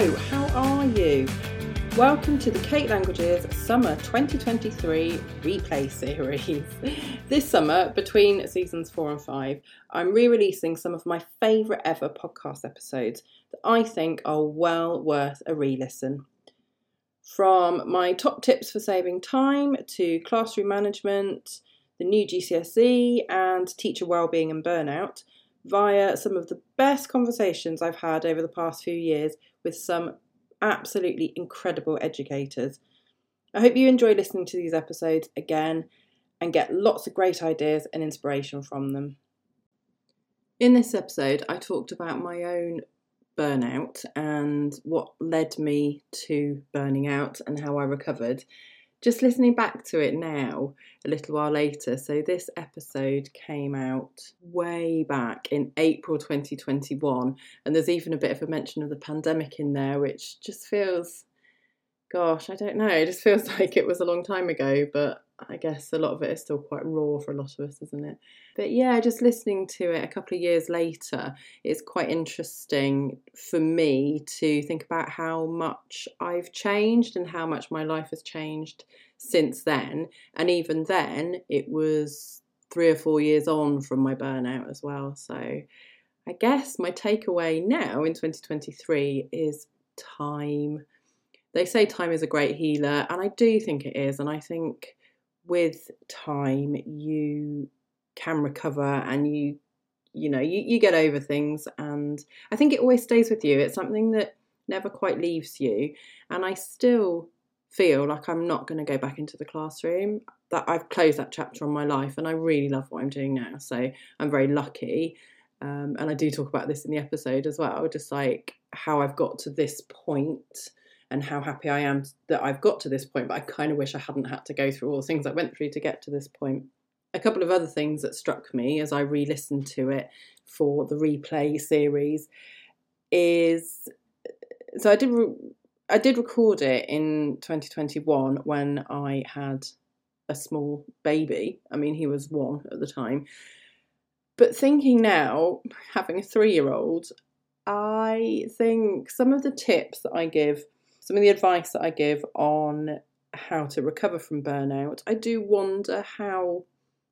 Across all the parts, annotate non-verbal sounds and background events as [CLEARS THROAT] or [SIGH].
Hello, how are you? Welcome to the Kate Languages Summer 2023 replay series. [LAUGHS] this summer, between seasons four and five, I'm re releasing some of my favourite ever podcast episodes that I think are well worth a re listen. From my top tips for saving time to classroom management, the new GCSE, and teacher wellbeing and burnout, via some of the best conversations I've had over the past few years with some absolutely incredible educators. I hope you enjoy listening to these episodes again and get lots of great ideas and inspiration from them. In this episode, I talked about my own burnout and what led me to burning out and how I recovered just listening back to it now, a little while later, so this episode came out way back in April 2021, and there's even a bit of a mention of the pandemic in there, which just feels, gosh, I don't know, it just feels [LAUGHS] like it was a long time ago, but I guess a lot of it is still quite raw for a lot of us, isn't it? But yeah, just listening to it a couple of years later, it's quite interesting for me to think about how much I've changed and how much my life has changed since then. And even then, it was three or four years on from my burnout as well. So I guess my takeaway now in 2023 is time. They say time is a great healer, and I do think it is. And I think with time you can recover and you you know you, you get over things and i think it always stays with you. It's something that never quite leaves you and i still feel like i'm not going to go back into the classroom that i've closed that chapter on my life and i really love what i'm doing now so i'm very lucky um, and i do talk about this in the episode as well just like how i've got to this point and how happy I am that I've got to this point, but I kind of wish I hadn't had to go through all the things I went through to get to this point. A couple of other things that struck me as I re listened to it for the replay series is so I did re- I did record it in 2021 when I had a small baby. I mean, he was one at the time. But thinking now, having a three year old, I think some of the tips that I give some of the advice that I give on how to recover from burnout, I do wonder how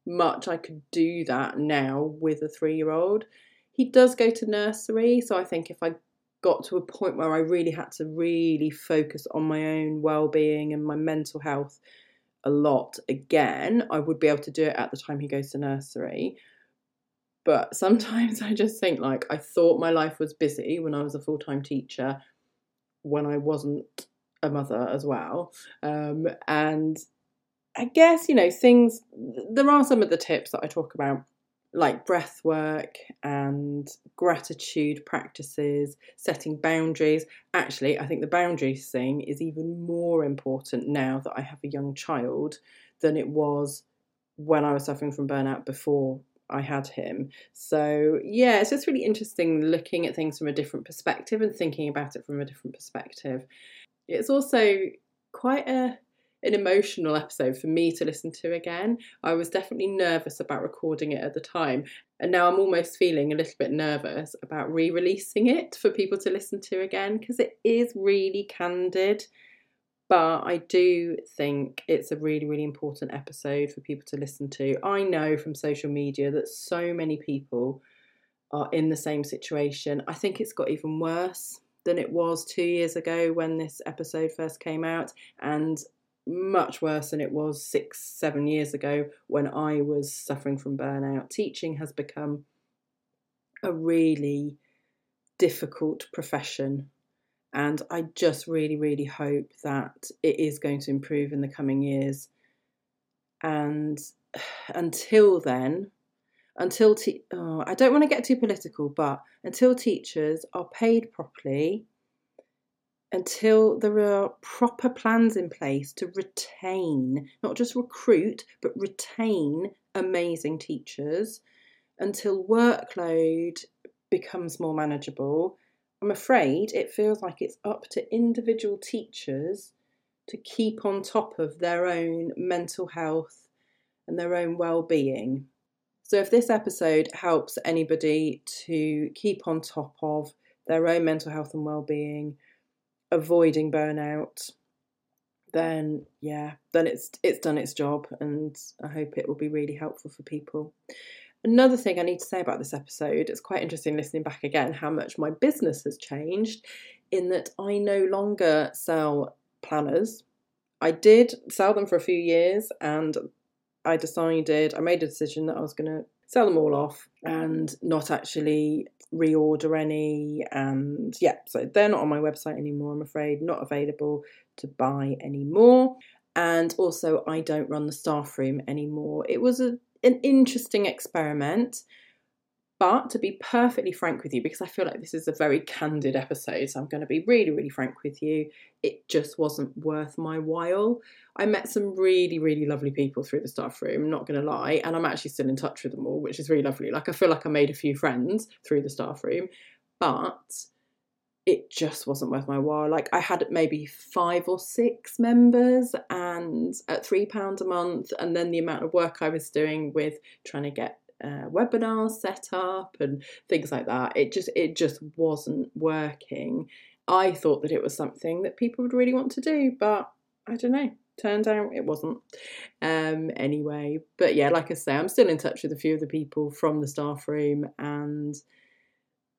much I could do that now with a three year old. He does go to nursery, so I think if I got to a point where I really had to really focus on my own well being and my mental health a lot again, I would be able to do it at the time he goes to nursery. But sometimes [LAUGHS] I just think like I thought my life was busy when I was a full time teacher when I wasn't a mother as well. Um, and I guess, you know, things, there are some of the tips that I talk about, like breath work and gratitude practices, setting boundaries. Actually, I think the boundaries thing is even more important now that I have a young child than it was when I was suffering from burnout before I had him. So yeah, it's just really interesting looking at things from a different perspective and thinking about it from a different perspective. It's also quite a an emotional episode for me to listen to again. I was definitely nervous about recording it at the time, and now I'm almost feeling a little bit nervous about re releasing it for people to listen to again because it is really candid but I do think it's a really, really important episode for people to listen to. I know from social media that so many people are in the same situation. I think it's got even worse than it was two years ago when this episode first came out, and much worse than it was six, seven years ago when I was suffering from burnout. Teaching has become a really difficult profession and I just really, really hope that it is going to improve in the coming years. And [SIGHS] until then, until te- oh, I don't want to get too political, but until teachers are paid properly, until there are proper plans in place to retain, not just recruit, but retain amazing teachers, until workload becomes more manageable, I'm afraid it feels like it's up to individual teachers to keep on top of their own mental health and their own well-being. So if this episode helps anybody to keep on top of their own mental health and well-being, avoiding burnout, then yeah, then it's it's done its job, and I hope it will be really helpful for people. Another thing I need to say about this episode, it's quite interesting listening back again how much my business has changed in that I no longer sell planners. I did sell them for a few years and I decided, I made a decision that I was going to sell them all off and not actually reorder any. And yeah, so they're not on my website anymore, I'm afraid, not available to buy anymore. And also, I don't run the staff room anymore. It was a an interesting experiment. But to be perfectly frank with you, because I feel like this is a very candid episode, so I'm going to be really, really frank with you, it just wasn't worth my while. I met some really, really lovely people through the staff room, not going to lie, and I'm actually still in touch with them all, which is really lovely. Like, I feel like I made a few friends through the staff room, but it just wasn't worth my while. Like I had maybe five or six members and at three pounds a month, and then the amount of work I was doing with trying to get uh, webinars set up and things like that. It just it just wasn't working. I thought that it was something that people would really want to do, but I don't know. Turned out it wasn't. Um, anyway, but yeah, like I say, I'm still in touch with a few of the people from the staff room and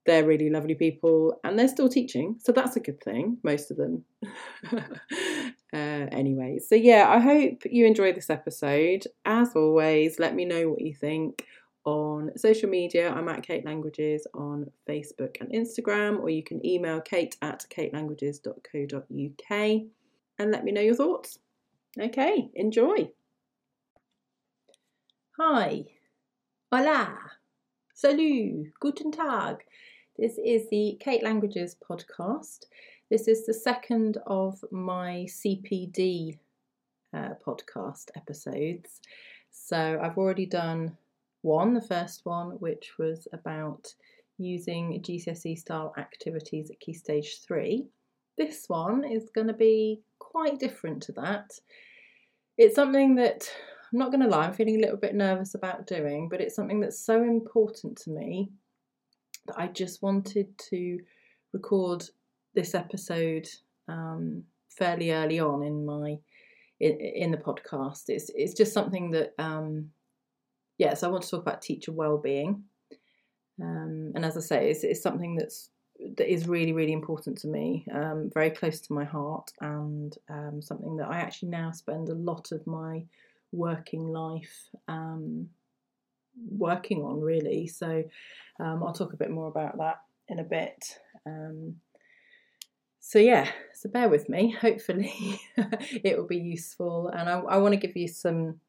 they're really lovely people and they're still teaching so that's a good thing most of them. [LAUGHS] Uh, anyway so yeah i hope you enjoy this episode. As always let me know what you think on social media. I'm at kate languages on facebook and instagram or you can email kate at katelanguages.co.uk and let me know your thoughts. Okay enjoy. Hi. Hola. Salut. Guten tag this is the Kate Languages podcast. This is the second of my CPD uh, podcast episodes. So I've already done one, the first one, which was about using GCSE style activities at Key Stage 3. This one is going to be quite different to that. It's something that I'm not going to lie, I'm feeling a little bit nervous about doing, but it's something that's so important to me that I just wanted to record this episode um, fairly early on in my in, in, the podcast. It's it's just something that um, yes, yeah, so I want to talk about teacher well-being, um, and as I say, it's, it's something that's that is really really important to me, um, very close to my heart, and um, something that I actually now spend a lot of my working life um, working on really. So um, I'll talk a bit more about that in a bit. Um, so yeah, so bear with me. [LAUGHS] Hopefully it will be useful, and I, I want to give you some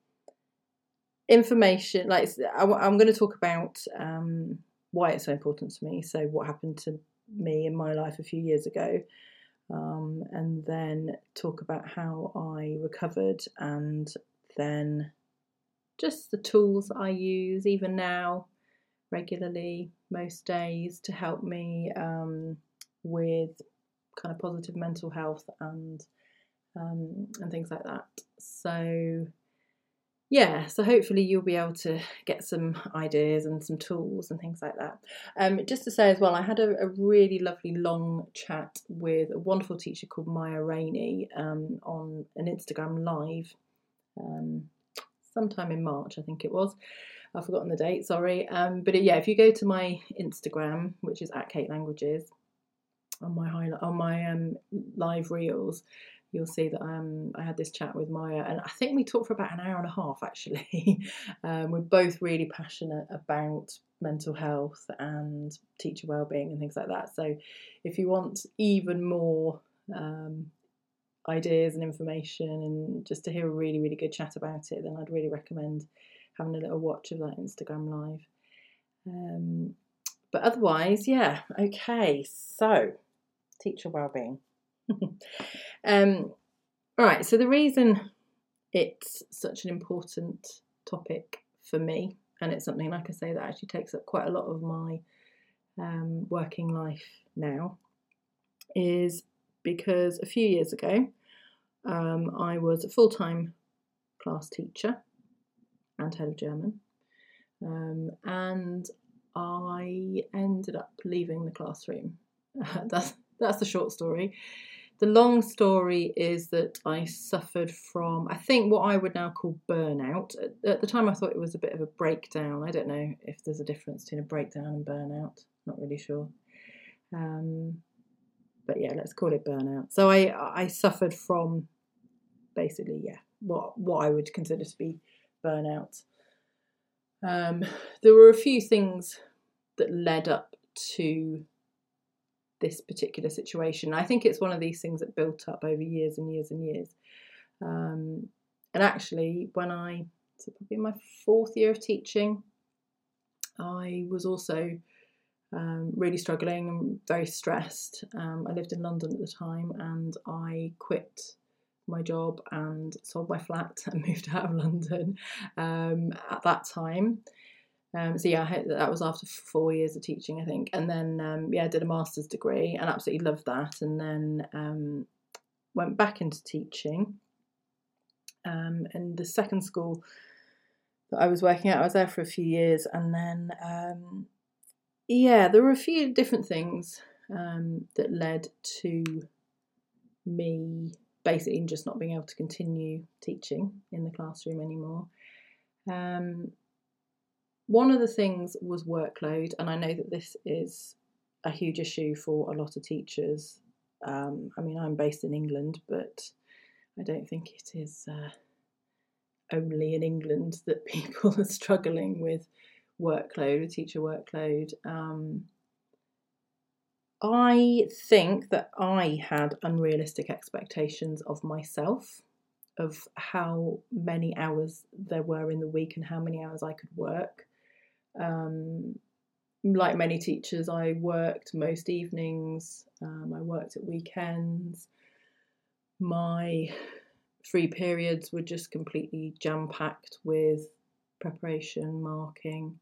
information. Like I, am going to talk about um, why it's so important to me. So what happened to me in my life a few years ago. Um, and then talk about how I recovered and then just the tools I use even now regularly most days to help me um, with kind of positive mental health and um, and things like that. So yeah, so hopefully you'll be able to get some ideas and some tools and things like that. Um, just to say as well, I had a, a, really lovely long chat with a wonderful teacher called Maya Rainey um, on an Instagram live. Sometime in March, I think it was. I've forgotten the date, sorry. Um, but yeah, if you go to my Instagram, which is at Kate Languages, on my highlight on my um, live reels, you'll see that um, I had this chat with Maya, and I think we talked for about an hour and a half. Actually, [LAUGHS] um, we're both really passionate about mental health and teacher well-being and things like that. So, if you want even more um, ideas and information and just to hear a really, really good chat about it, then I'd really recommend having a little watch of that Instagram live. Um, but otherwise, yeah, okay. So, teacher well-being. [LAUGHS] um, all right. So the reason it's such an important topic for me, and it's something like I say that actually takes up quite a lot of my um, working life now, is because a few years ago um, I was a full time class teacher and head of German. Um, and I ended up leaving the classroom. [LAUGHS] that's that's the short story. the long story is that I suffered from, I think, what I would now call burnout. At, the time, I thought it was a bit of a breakdown. I don't know if there's a difference between a breakdown and burnout. Not really sure. Um, but yeah, let's call it burnout. So I I suffered from basically yeah what what I would consider to be burnout. Um, there were a few things that led up to this particular situation. I think it's one of these things that built up over years and years and years. Um, and actually, when I, so probably my fourth year of teaching, I was also um, really struggling and very stressed. Um, I lived in London at the time and I quit my job and sold my flat [LAUGHS] and moved out of London um, at that time. Um, so yeah, that was after four years of teaching, I think, and then um, yeah, I did a master's degree and absolutely loved that, and then um, went back into teaching. And the second school that I was working at, I was there for a few years, and then yeah, there were a few different things um, that led to me basically just not being able to continue teaching in the classroom anymore. Um, one of the things was workload, and I know that this is a huge issue for a lot of teachers. Um, I mean, I'm based in England, but I don't think it is uh, only in England that [LAUGHS] people are struggling with workload, teacher workload. Um, I think that I had unrealistic expectations of myself, of how many hours there were in the week and how many hours I could work. Um, like many teachers, I worked most evenings, um, I worked at weekends. My free periods were just completely jam packed with preparation, marking.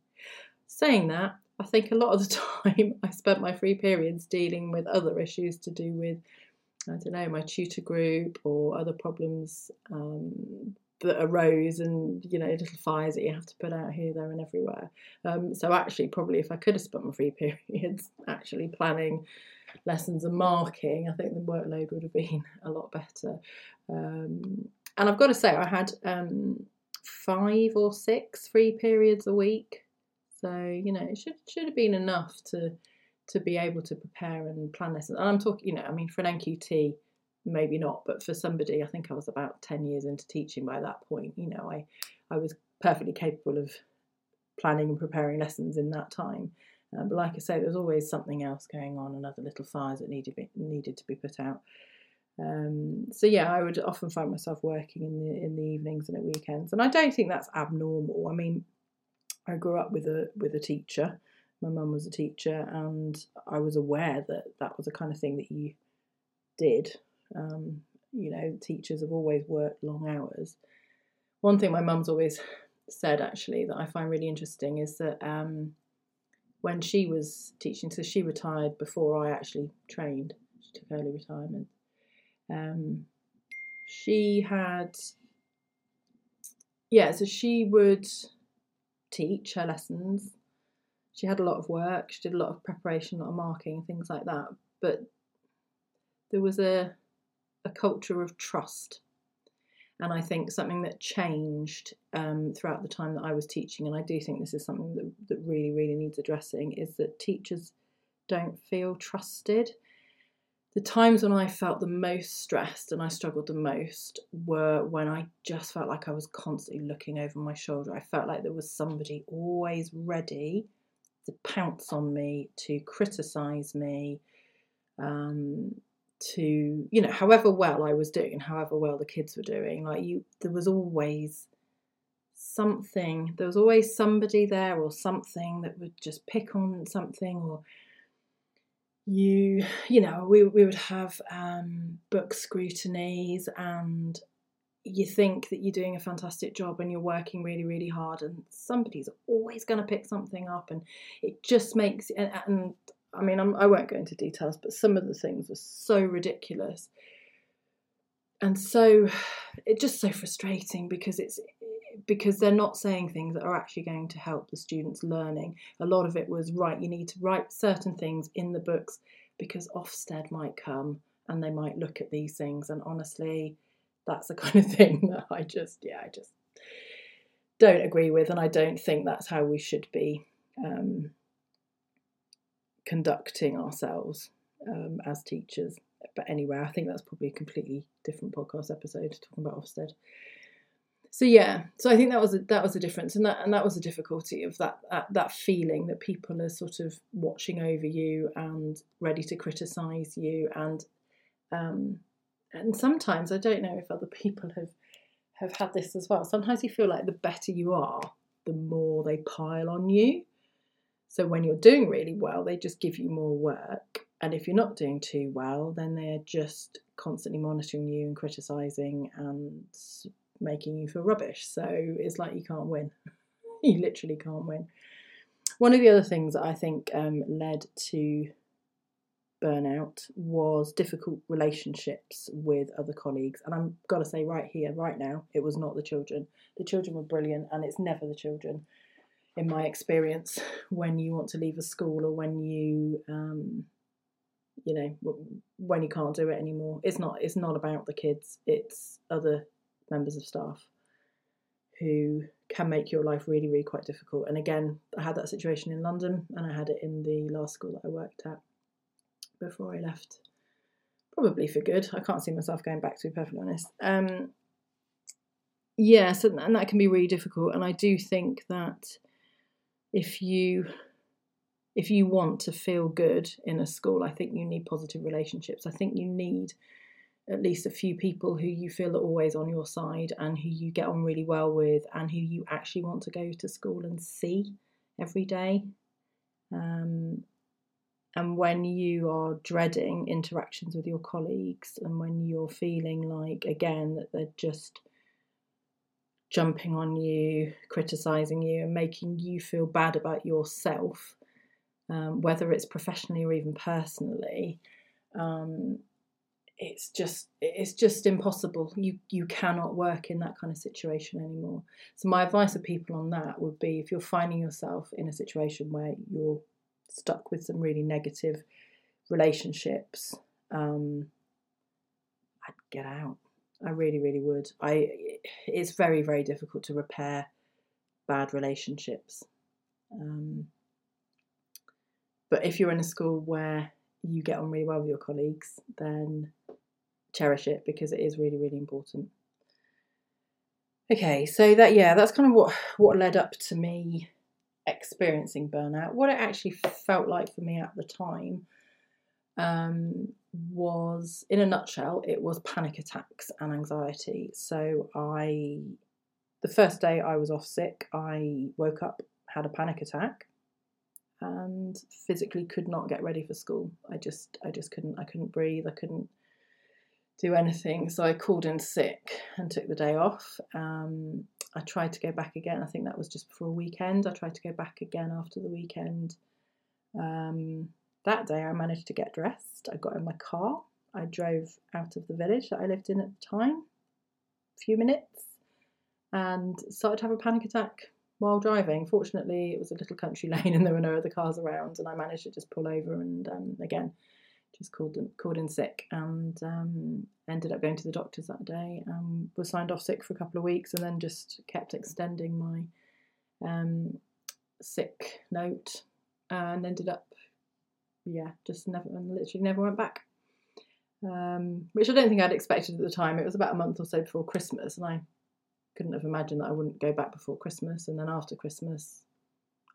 Saying that, I think a lot of the [LAUGHS] time I spent my free periods dealing with other issues to do with, I don't know, my tutor group or other problems um, that arose and you know little fires that you have to put out here there and everywhere. Um, so actually probably if i could have spent my free [LAUGHS] periods actually planning lessons and marking i think the workload would have been [LAUGHS] a lot better. Um, and i've got to say i had um, five or six free periods a week so you know it should should have been enough to to be able to prepare and plan lessons and i'm talking you know i mean for an nqt maybe not, but for somebody, I think I was about 10 years into teaching by that point. You know, I, I was perfectly capable of planning and preparing lessons in that time. Um, but like I say, there was always something else going on, and other little fires that needed be, needed to be put out. Um, so yeah, I would often find myself working in the in the evenings and at weekends, and I don't think that's abnormal. I mean, I grew up with a with a teacher. My mum was a teacher, and I was aware that that was the kind of thing that you did um, you know, teachers have always worked long hours. One thing my mum's always said, actually, that I find really interesting is that um, when she was teaching, so she retired before I actually trained, she took early retirement. Um, she had, yeah, so she would teach her lessons. She had a lot of work, she did a lot of preparation, a lot of marking, things like that. But there was a a culture of trust. And I think something that changed um, throughout the time that I was teaching, and I do think this is something that, that really, really needs addressing, is that teachers don't feel trusted. The times when I felt the most stressed and I struggled the most were when I just felt like I was constantly looking over my shoulder. I felt like there was somebody always ready to pounce on me, to criticize me, um, to you know however well I was doing and however well the kids were doing like you there was always something there was always somebody there or something that would just pick on something or you you know we, we would have um, book scrutinies and you think that you're doing a fantastic job and you're working really really hard and somebody's always going to pick something up and it just makes and, and I mean, I'm, I will not go into details, but some of the things were so ridiculous and so [SIGHS] it's just so frustrating because it's because they're not saying things that are actually going to help the students learning. A lot of it was right. You need to write certain things in the books because Ofsted might come and they might look at these things. And honestly, that's the [LAUGHS] kind of thing that I just, yeah, I just don't agree with. And I don't think that's how we should be um, conducting ourselves um, as teachers. But anyway, I think that's probably a completely different podcast episode talking about Ofsted so yeah. So i think that was a, that was a difference and that and that was a difficulty of that, that that feeling that people are sort of watching over you and ready to criticize you and um and sometimes i don't know if other people have have had this as well sometimes you feel like the better you are the more they pile on you. So when you're doing really well they just give you more work and if you're not doing too well then they're just constantly monitoring you and criticizing and making you feel rubbish. So it's like you can't win. [LAUGHS] you literally can't win. One of the other things that I think um, led to burnout was difficult relationships with other colleagues. And I'm got to say, right here, right now, it was not the children. The children were brilliant, and it's never the children, in my experience, [LAUGHS] when you want to leave a school or when you. Um, you know when you can't do it anymore it's not it's not about the kids it's other members of staff who can make your life really, really quite difficult. And again, I had that situation in London and I had it in the last school that I worked at before I left. Probably for good. I can't see myself going back to be perfectly honest. Um, and that can be really difficult. And I do think that if you if you want to feel good in a school, I think you need positive relationships. I think you need at least a few people who you feel are always on your side and who you get on really well with and who you actually want to go to school and see every day. Um, and when you are dreading interactions with your colleagues and when you're feeling like, again, that they're just jumping on you, criticizing you, and making you feel bad about yourself, um, whether it's professionally or even personally, um, it's just it's just impossible. You you cannot work in that kind of situation anymore. So my advice to people on that would be if you're finding yourself in a situation where you're stuck with some really negative relationships um i'd get out. I really really would. I it's very very difficult to repair bad relationships. Um but if you're in a school where you get on really well with your colleagues, then cherish it because it is really, really important. Okay, so that yeah, that's kind of what what led up to me experiencing burnout. What it actually felt like for me at the time um, was, in a nutshell, it was panic attacks and anxiety. So I, the first day I was off sick, I woke up, had a panic attack, and physically could not get ready for school. I just I just couldn't I couldn't breathe. I couldn't do anything. So I called in sick and took the day off. Um, I tried to go back again. I think that was just before a weekend. I tried to go back again after the weekend. Um, that day I managed to get dressed. I got in my car. I drove out of the village that I lived in at the time, a few minutes, and started to have a panic attack while driving. Fortunately, it was a little country [LAUGHS] lane and there were no other cars around, and I managed to just pull over and um, again just called in, called in sick and um, ended up going to the doctors that day. Um, was signed off sick for a couple of weeks and then just kept extending my um, sick note and ended up, yeah, just never, literally never went back. Um, which I don't think I'd expected at the time. It was about a month or so before Christmas, and I couldn't have imagined that I wouldn't go back before Christmas. And then after Christmas,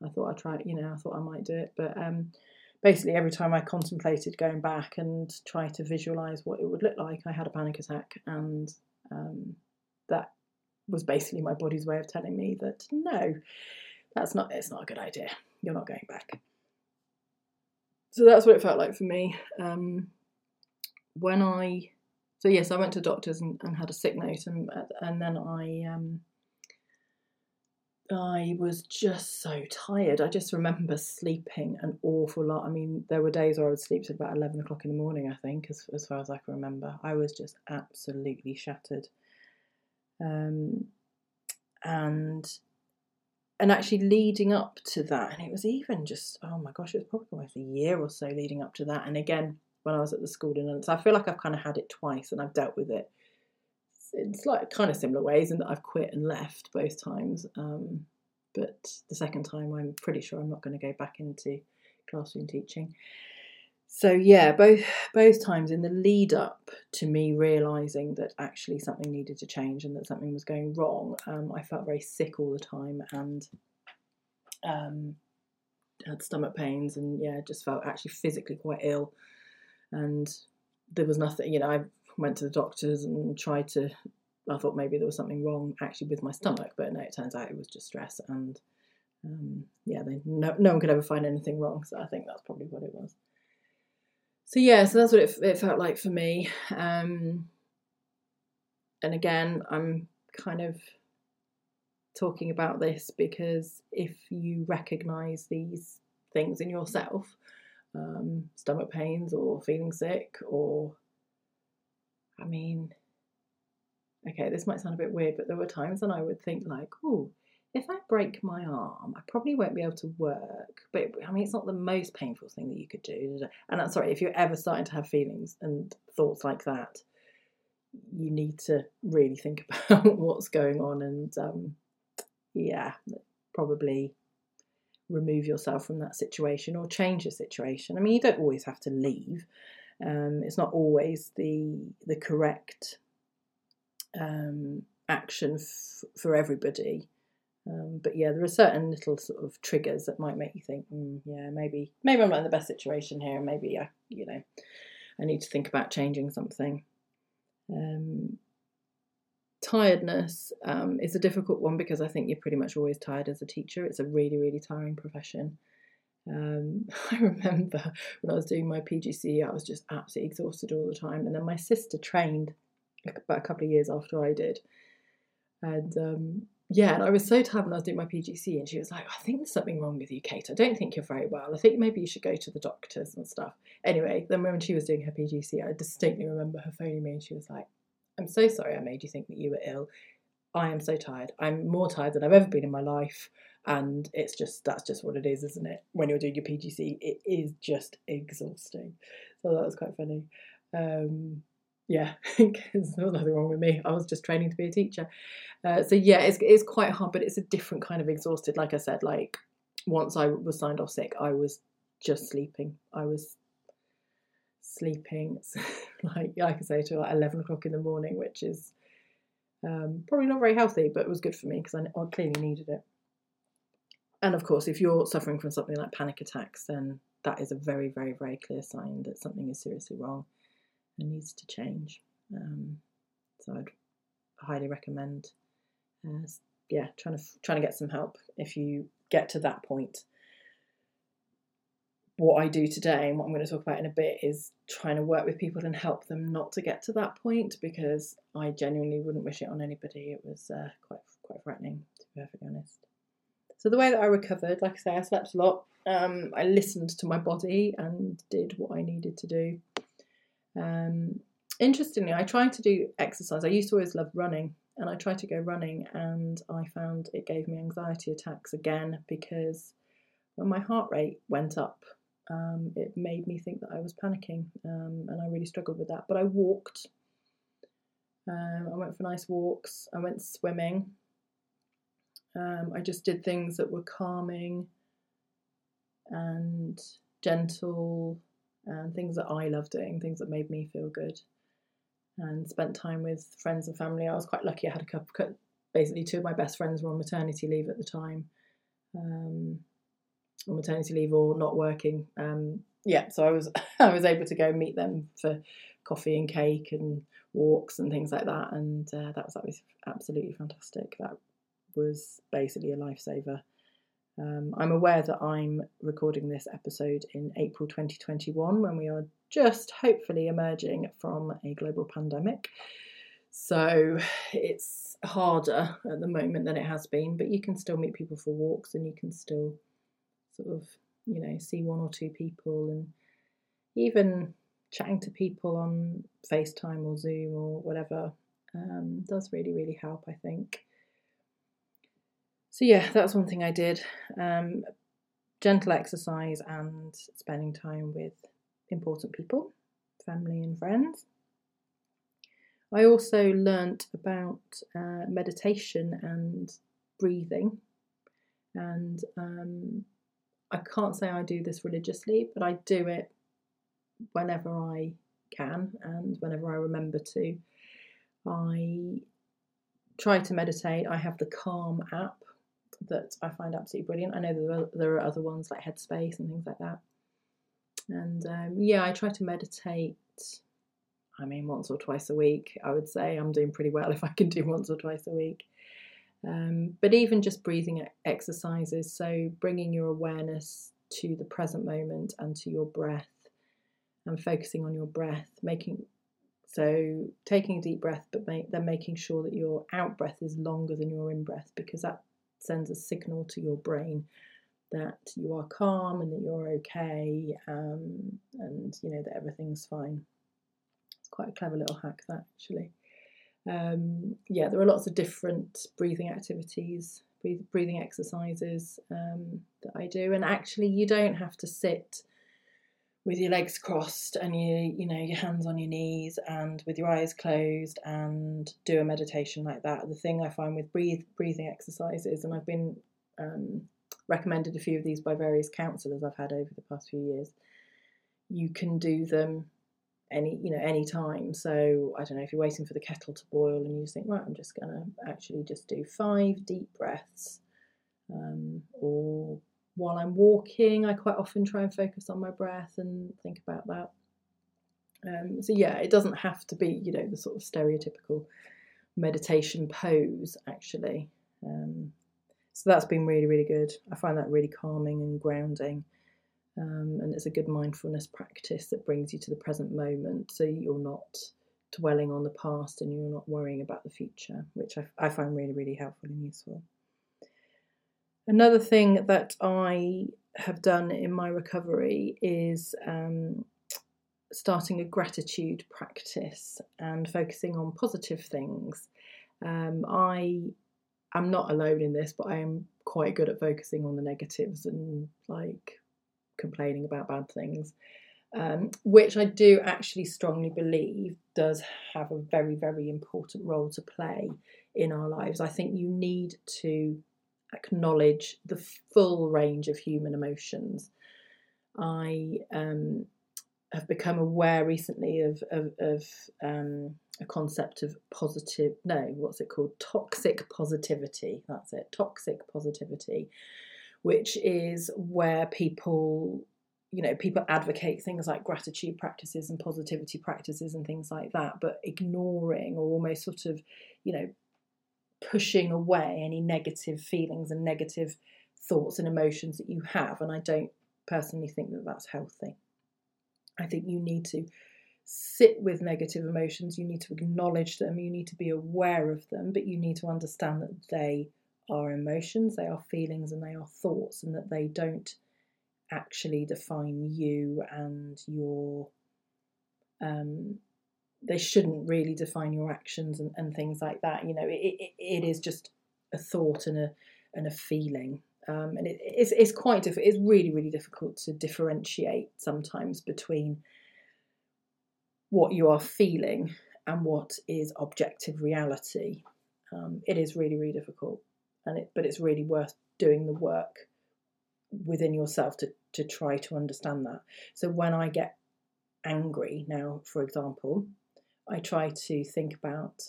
I thought I'd try, you know, I thought I might do it. But um, basically, every time I contemplated going back and try to visualize what it would look like, I had a panic attack. And um, that was basically my body's way of telling me that no, that's not, it's not a good idea. You're not going back. So that's what it felt like for me. Um, when I so yes, I went to doctors and, and had a sick note, and and then I um, I was just so tired. I just remember sleeping an awful lot. I mean, there were days where I would sleep till about eleven o'clock in the morning. I think, as as far as I can remember, I was just absolutely shattered. Um, and and actually leading up to that, and it was even just oh my gosh, it was probably almost a year or so leading up to that. And again, when I was at the school in London. So I feel like I've kind of had it twice and I've dealt with it in like kind of similar ways in that I've quit and left both times. Um, but the second time, I'm pretty sure I'm not going to go back into classroom teaching. So yeah, both both times in the lead up to me realizing that actually something needed to change and that something was going wrong, um, I felt very sick all the time and um, had stomach pains and yeah, just felt actually physically quite ill. And there was nothing, you know, I went to the doctors and tried to. I thought maybe there was something wrong actually with my stomach, but no, it turns out it was just stress. And um, yeah, they, no, no one could ever find anything wrong. So I think that's probably what it was. So yeah, so that's what it, it felt like for me. Um, and again, I'm kind of talking about this because if you recognize these things in yourself, um, stomach pains or feeling sick, or I mean, okay, this might sound a bit weird, but there were times when I would think, like, oh, if I break my arm, I probably won't be able to work. But I mean, it's not the most painful thing that you could do. And I'm sorry, if you're ever starting to have feelings and thoughts like that, you need to really think [LAUGHS] about what's going on and um, yeah, probably remove yourself from that situation or change the situation. I mean, you don't always have to leave. Um, it's not always the the correct um, action f- for everybody. Um, but yeah, there are certain little sort of triggers that might make you think, mm, yeah, maybe maybe I'm not in the best situation here. and Maybe I, you know, I need to think about changing something. Um, tiredness um, is a difficult one because I think you're pretty much always tired as a teacher. It's a really, really tiring profession. Um, [LAUGHS] I remember when I was doing my PGCE, I was just absolutely exhausted all the time. And then my sister trained about a couple of years after I did. And um, yeah, and I was so tired when I was doing my PGCE, and she was like, I think there's something wrong with you, Kate. I don't think you're very well. I think maybe you should go to the doctors and stuff. Anyway, then when she was doing her PGCE, I distinctly remember her phoning me and she was like, I'm so sorry I made you think that you were ill. I am so tired. I'm more tired than I've ever been in my life. And it's just, that's just what it is, isn't it? When you're doing your PGCE, it is just exhausting. So that was quite funny. Um, yeah, [LAUGHS] because there was nothing wrong with me. I was just training to be a teacher. Uh, so yeah, it's, it's quite hard, but it's a different kind of exhausted. Like I said, like once I was signed off sick, I was just sleeping. I was sleeping [LAUGHS] [LAUGHS] like like I say to like eleven o'clock in the morning, which is um, probably not very healthy, but it was good for me because I, I clearly needed it. And of course, if you're suffering from something like panic attacks, then that is a very, very, very clear sign that something is seriously wrong and needs to change. Um, so I'd highly recommend, uh, yeah, trying to trying to get some help if you get to that point what I do today and what I'm going to talk about in a bit is trying to work with people and help them not to get to that point because I genuinely wouldn't wish it on anybody. It was uh, quite quite threatening, to be perfectly honest. So the way that I recovered, like I say, I slept a lot. Um, I listened to my body and did what I needed to do. Um, interestingly, I tried to do exercise. I used to always love running, and I tried to go running, and I found it gave me anxiety attacks again because when my heart rate went up um, it made me think that I was panicking, um, and I really struggled with that. But I walked. Um, I went for nice walks. I went swimming. Um, I just did things that were calming and gentle, and things that I loved doing, things that made me feel good. And spent time with friends and family. I was quite lucky. I had a couple, basically two of my best friends were on maternity leave at the time. Um, on maternity leave or not working. Um, yeah, so I was [LAUGHS] I was able to go meet them for coffee and cake and walks and things like that, and uh, that was that was absolutely fantastic. That was basically a lifesaver. Um, I'm aware that I'm recording this episode in April 2021 when we are just hopefully emerging from a global pandemic. So it's harder at the moment than it has been, but you can still meet people for walks and you can still sort of, you know, see one or two people and even chatting to people on FaceTime or Zoom or whatever um, does really, really help, I think. So, yeah, that's one thing I did. Um, gentle exercise and spending time with important people family and friends. I also learnt about uh, meditation and breathing, and um, I can't say I do this religiously, but I do it whenever I can and whenever I remember to. I try to meditate. I have the Calm app that I find absolutely brilliant. I know there are, other ones like Headspace and things like that. And um, yeah, I try to meditate. I mean, once or twice a week, I would say I'm doing pretty well if I can do once or twice a week. Um, but even just breathing exercises, so bringing your awareness to the present moment and to your breath and focusing on your breath, making so taking a deep breath, but make, then making sure that your out breath is longer than your in breath because that sends a signal to your brain that you are calm and that you're okay um, and you know that everything's fine. It's quite a clever little hack that actually. Um, yeah, there are lots of different breathing activities, breathing exercises um, that I do, and actually you don't have to sit with your legs crossed and you you know your hands on your knees and with your eyes closed and do a meditation like that. The thing i find with breathe breathing exercises and i've been um, recommended a few of these by various counsellors i've had over the past few years you can do them any you know any time so i don't know if you're waiting for the kettle to boil and you think right i'm just going to actually just do five deep breaths um, or while I'm walking, I quite often try and focus on my breath and think about that. Um, so yeah, it doesn't have to be, you know, the sort of stereotypical meditation pose actually. Um, so that's been really, really good. I find that really calming and grounding. Um, and it's a good mindfulness practice that brings you to the present moment so you're not dwelling on the past and you're not worrying about the future, which I, I find really, really helpful and useful. Another thing that I have done in my recovery is um, starting a gratitude practice and focusing on positive things. Um, I am not alone in this, but I am quite good at focusing on the negatives and like complaining about bad things, um, which I do actually strongly believe does have a very, very important role to play in our lives. I think you need to acknowledge the full range of human emotions. I um, have become aware recently of, of, of um, a concept of positive, no, what's it called? Toxic positivity. That's it, toxic positivity, which is where people you know people advocate things like gratitude practices and positivity practices and things like that but ignoring or almost sort of you know pushing away any negative feelings and negative thoughts and emotions that you have. And I don't personally think that that's healthy. I think you need to sit with negative emotions, you need to acknowledge them, you need to be aware of them, but you need to understand that they are emotions, they are feelings, and they are thoughts, and that they don't actually define you and your um, they shouldn't really define your actions and, and things like that. You know, it, it, it is just a thought and a and a feeling. Um, and it, it's, it's quite. It's really, really difficult to differentiate sometimes between what you are feeling and what is objective reality. Um, it is really, really difficult, and it, but it's really worth doing the work within yourself to to try to understand that. So when I get angry now, for example, I try to think about.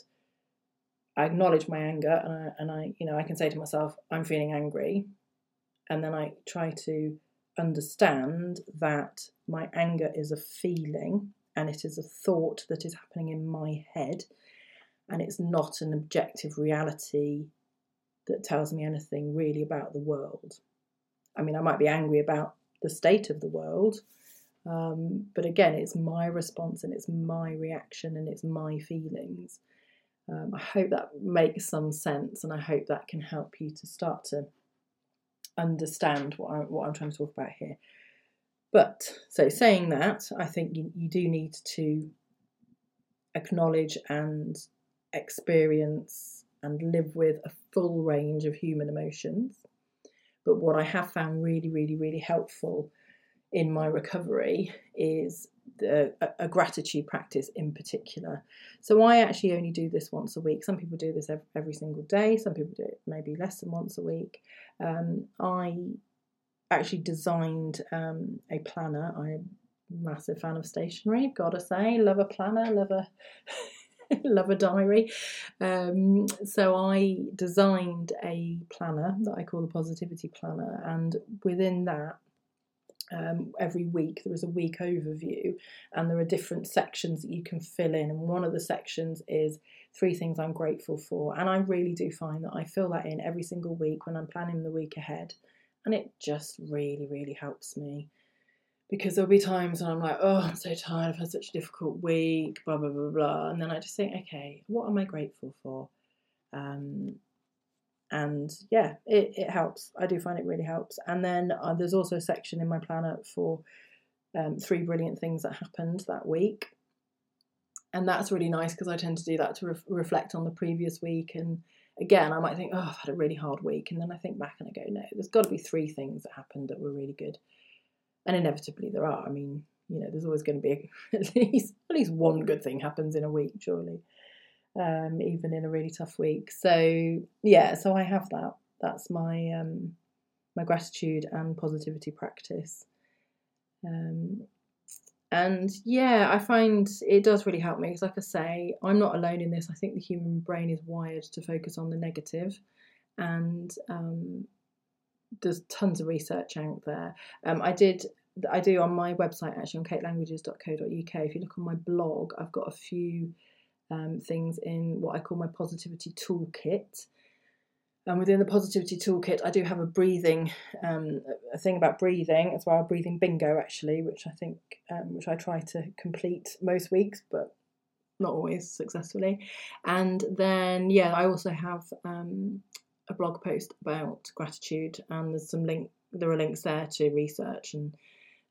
I acknowledge my anger, and I, and I, you know, I can say to myself, "I'm feeling angry," and then I try to understand that my anger is a feeling and it is a thought that is happening in my head, and it's not an objective reality that tells me anything really about the world. I mean, I might be angry about the state of the world, um, but again, it's my response and it's my reaction and it's my feelings. Um, I hope that makes some sense and I hope that can help you to start to understand what, I, what I'm trying to talk about here. But so saying that, I think you, you do need to acknowledge and experience and live with a full range of human emotions. But what I have found really, really, really helpful in my recovery is a, a, gratitude practice in particular. So I actually only do this once a week. Some people do this every, every single day. Some people do it maybe less than once a week. Um, I actually designed um, a planner. I'm a massive fan of stationery. Gotta say, love a planner. Love a [LAUGHS] [LAUGHS] love a diary. Um, so I designed a planner that I call the Positivity Planner, and within that um, every week there is a week overview and there are different sections that you can fill in and one of the sections is three things i'm grateful for and i really do find that i fill that in every single week when i'm planning the week ahead and it just really really helps me because there'll be times when i'm like oh i'm so tired i've had such a difficult week blah blah blah blah and then i just think okay what am i grateful for um, and yeah, it, it helps. I do find it really helps. And then uh, there's also a section in my planner for um, three brilliant things that happened that week. And that's really nice because I tend to do that to re- reflect on the previous week. And again, I might think, oh, I've had a really hard week. And then I think back and I go, no, there's got to be three things that happened that were really good. And inevitably there are. I mean, you know, there's always going to be [LAUGHS] at least at least one good thing happens in a week, surely um, even in a really tough week. So yeah, so I have that. That's my um, my gratitude and positivity practice. Um, and yeah, I find it does really help me because, like I say, I'm not alone in this. I think the human brain is wired to focus on the negative, and um, there's tons of research out there. Um, I did I do on my website actually on katelanguages.co.uk. If you look on my blog, I've got a few um, things in what I call my positivity toolkit. And within the positivity toolkit, I do have a breathing, um, a thing about breathing as well, breathing bingo actually, which I think, um, which I try to complete most weeks, but not always successfully. And then, yeah, I also have um, a blog post about gratitude, and there's some link. There are links there to research and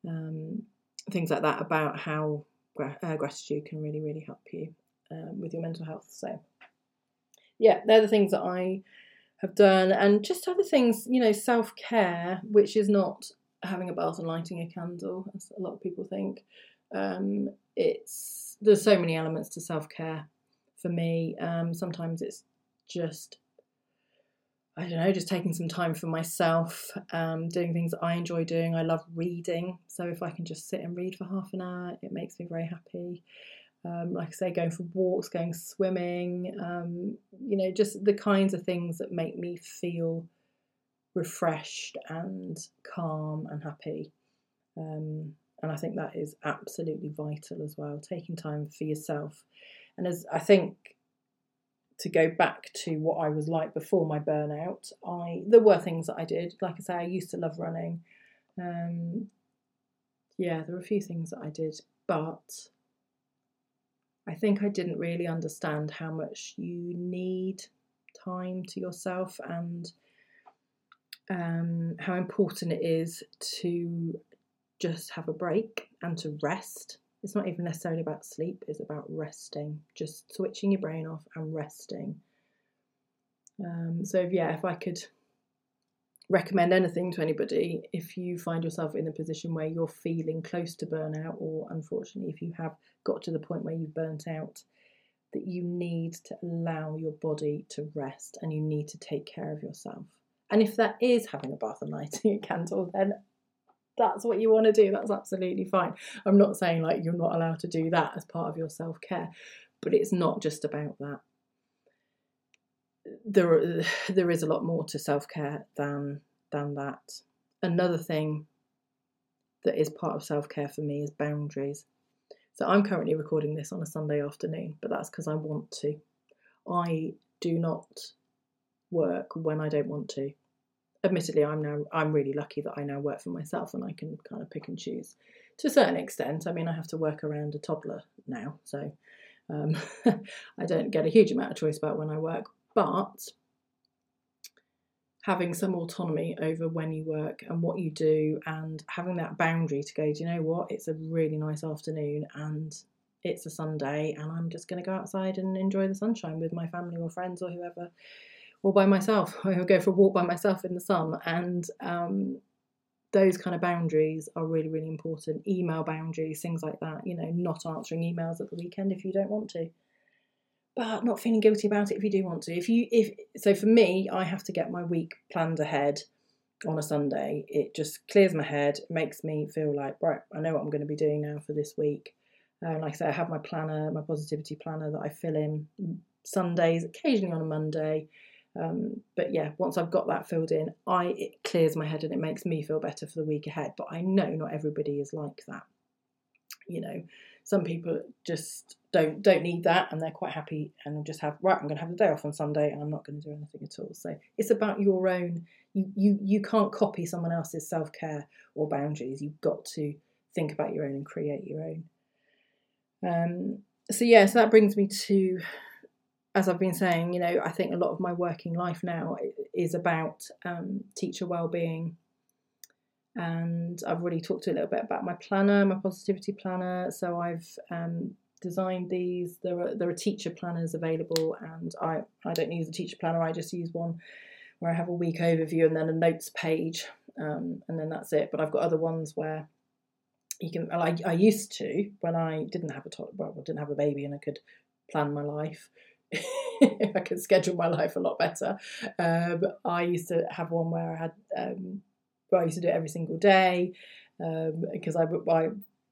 um, things like that about how gra- uh, gratitude can really, really help you um, with your mental health. So, yeah, they're the things that I have done, and just other things, you know, self care, which is not having a bath and lighting a candle, as a lot of people think. Um, it's there's so many elements to self care for me. Um, sometimes it's just I don't know, just taking some time for myself, um, doing things that I enjoy doing. I love reading, so if I can just sit and read for half an hour, it makes me very happy. Um, like I say, going for walks, going swimming, um, you know, just the kinds of things that make me feel refreshed and calm and happy. Um, and I think that is absolutely vital as well, taking time for yourself. And as I think to go back to what I was like before my burnout, I there were things that I did. Like I say, I used to love running. Um, yeah, there were a few things that I did, but I think I didn't really understand how much you need time to yourself and um, how important it is to just have a break and to rest. It's not even necessarily about sleep, it's about resting, just switching your brain off and resting. Um, so, yeah, if I could recommend anything to anybody if you find yourself in a position where you're feeling close to burnout, or unfortunately, if you have got to the point where you've burnt out, that you need to allow your body to rest and you need to take care of yourself. And if that is having a bath and lighting a candle, then that's what you want to do. That's absolutely fine. I'm not saying like you're not allowed to do that as part of your self care, but it's not just about that there [SIGHS] there is a lot more to self care than than that. Another thing that is part of self care for me is boundaries. So I'm currently recording this on a Sunday afternoon, but that's because I want to. I do not work when I don't want to. Admittedly, I'm now I'm really lucky that I now work for myself and I can kind of pick and choose to a certain extent. I mean, I have to work around a toddler now, so um, [LAUGHS] I don't get a huge amount of choice about when I work, but having some autonomy over when you work and what you do and having that boundary to go, do you know what? It's a really nice afternoon and it's a Sunday and I'm just going to go outside and enjoy the sunshine with my family or friends or whoever, or by myself. [LAUGHS] I'll go for a walk by myself in the sun and um, those kind of boundaries are really, really important. Email boundaries, things like that. You know, not answering emails at the weekend if you don't want to, but not feeling guilty about it if you do want to. If you, if so, for me, I have to get my week planned ahead on a Sunday. It just clears my head, makes me feel like right, I know what I'm going to be doing now for this week. Uh, like I say, I have my planner, my positivity planner that I fill in Sundays, occasionally on a Monday. Um, but yeah, once I've got that filled in, I it clears my head and it makes me feel better for the week ahead. But I know not everybody is like that. You know, some people just don't don't need that and they're quite happy and just have right. I'm going to have the day off on Sunday and I'm not going to do anything at all. So it's about your own. You you you can't copy someone else's self care or boundaries. You've got to think about your own and create your own. Um, so yeah, so that brings me to as I've been saying, you know, I think a lot of my working life now is about um, teacher well-being, and I've already talked a little bit about my planner, my positivity planner. So I've um, designed these. There are there are teacher planners available, and I I don't use a teacher planner. I just use one where I have a week overview and then a notes page, um, and then that's it. But I've got other ones where you can. I, I used to when I didn't have a well, I didn't have a baby and I could plan my life. [LAUGHS] I could schedule my life a lot better. Um, I used to have one where I had, um, well, I used to do it every single day because um, I, I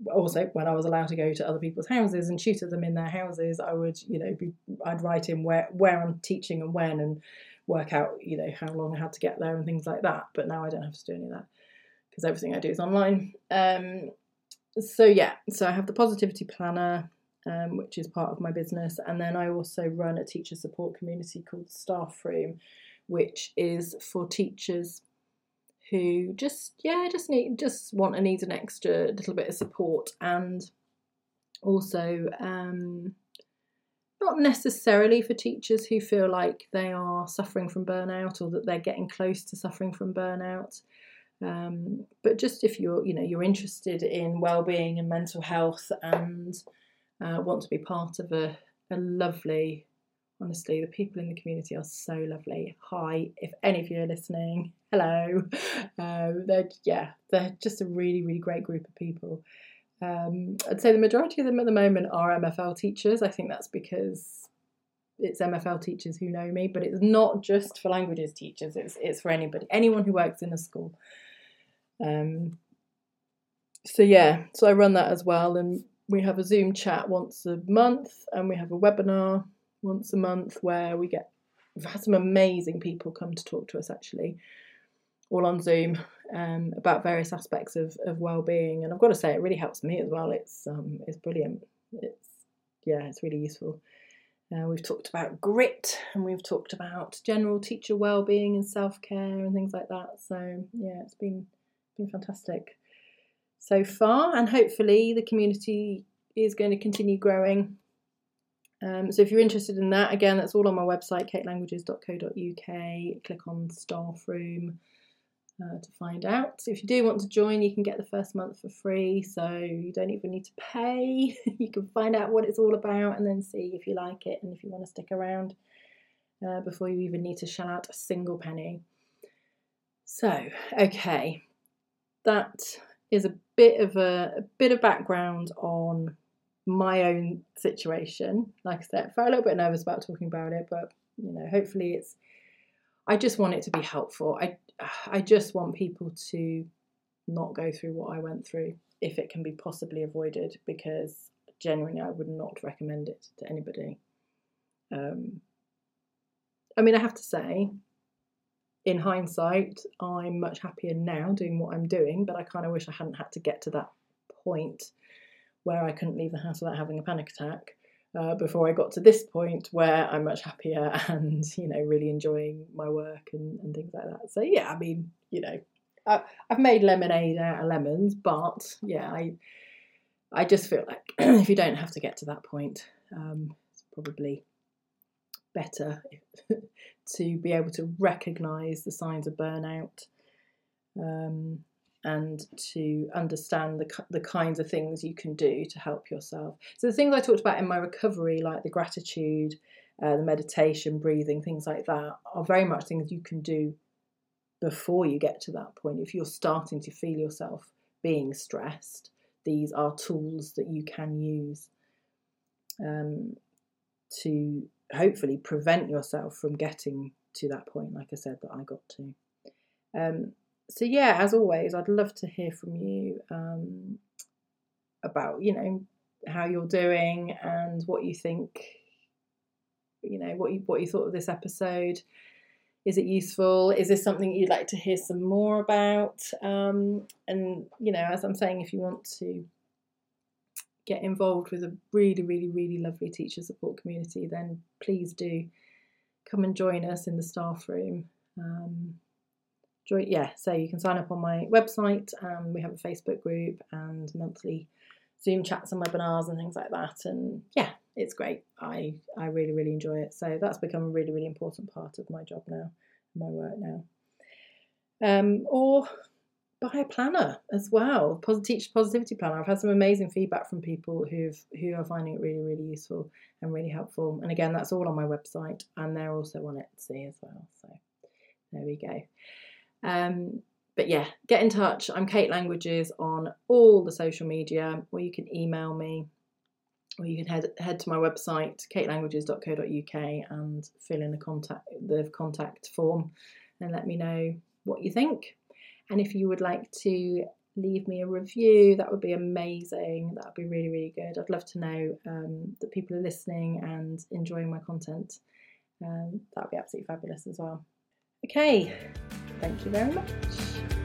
also when I was allowed to go to other people's houses and tutor them in their houses, I would, you know, be, I'd write in where where I'm teaching and when and work out, you know, how long I had to get there and things like that. But now I don't have to do any of that because everything I do is online. Um, so yeah, so I have the positivity planner um, which is part of my business. And then I also run a teacher support community called Staff Room, which is for teachers who just yeah just need just want and need an extra little bit of support and also um, not necessarily for teachers who feel like they are suffering from burnout or that they're getting close to suffering from burnout um, but just if you're you know you're interested in well-being and mental health and uh, want to be part of a, a lovely, honestly, the people in the community are so lovely. Hi, if any of you are listening, hello. [LAUGHS] Um, they're, yeah, they're just a really, really great group of people. Um, I'd say the majority of them at the moment are MFL teachers. I think that's because it's MFL teachers who know me, but it's not just for languages teachers. It's it's for anybody, anyone who works in a school. Um, so yeah, so I run that as well, and we have a Zoom chat once a month and we have a webinar once a month where we get we've had some amazing people come to talk to us actually all on Zoom um, about various aspects of, of well-being. And I've got to say it really helps me as well. It's um, it's brilliant. It's yeah it's really useful. Uh, we've talked about grit and we've talked about general teacher well-being and self-care and things like that. So yeah it's been been fantastic so far, and hopefully the community is going to continue growing. Um, so if you're interested in that, again, that's all on my website, katelanguages.co.uk. Click on Staff Room uh, to find out. So if you do want to join, you can get the first month for free, so you don't even need to pay. [LAUGHS] you can find out what it's all about and then see if you like it and if you want to stick around uh, before you even need to shell out a single penny. So, okay, that is a bit of a, a bit of background on my own situation. Like I said, I felt a little bit nervous about talking about it, but you know, hopefully it's. I just want it to be helpful. I I just want people to not go through what I went through if it can be possibly avoided, because genuinely I would not recommend it to anybody. Um, I mean, I have to say, in hindsight, I'm much happier now doing what I'm doing, but I kind of wish I hadn't had to get to that point where I couldn't leave the house without having a panic attack. Uh, before I got to this point where I'm much happier [LAUGHS] and you know really enjoying my work and, and things like that. So yeah, I mean you know I've made lemonade out of lemons, but yeah, I I just feel like [CLEARS THROAT] if you don't have to get to that point, um, it's probably better [LAUGHS] to be able to recognize the signs of burnout um, and to understand the, the kinds of things you can do to help yourself. So, the things I talked about in my recovery, like the gratitude, uh, the meditation, breathing, things like that, are very much things you can do before you get to that point. If you're starting to feel yourself being stressed, these are tools that you can use um, to hopefully prevent yourself from getting to that point, like I said, that I got to. Um, so, yeah, as always, I'd love to hear from you um, about, you know, how you're doing and what you think, you know, what you what you thought of this episode. Is it useful? Is this something you'd like to hear some more about? Um, and you know, as I'm saying, if you want to get involved with a really, really, really lovely teacher support community, then please do come and join us in the staff room. Um, join, yeah, so you can sign up on my website. Um, we have a Facebook group and monthly Zoom chats and webinars and things like that. And yeah, it's great. I I really really enjoy it. So that's become a really really important part of my job now, my work now. Um, or buy a planner as well. Teach Positivity Planner. I've had some amazing feedback from people who've who are finding it really, really useful and really helpful. And again, that's all on my website, and they're also on Etsy as well. So there we go. Um, but yeah, get in touch. I'm Kate Languages on all the social media, or you can email me, or you can head head to my website katelanguages.co.uk and fill in the contact the contact form and let me know what you think. And if you would like to leave me a review, that would be amazing. That would be really, really good. I'd love to know um, that people are listening and enjoying my content. Um, that would be absolutely fabulous as well. Okay, thank you very much.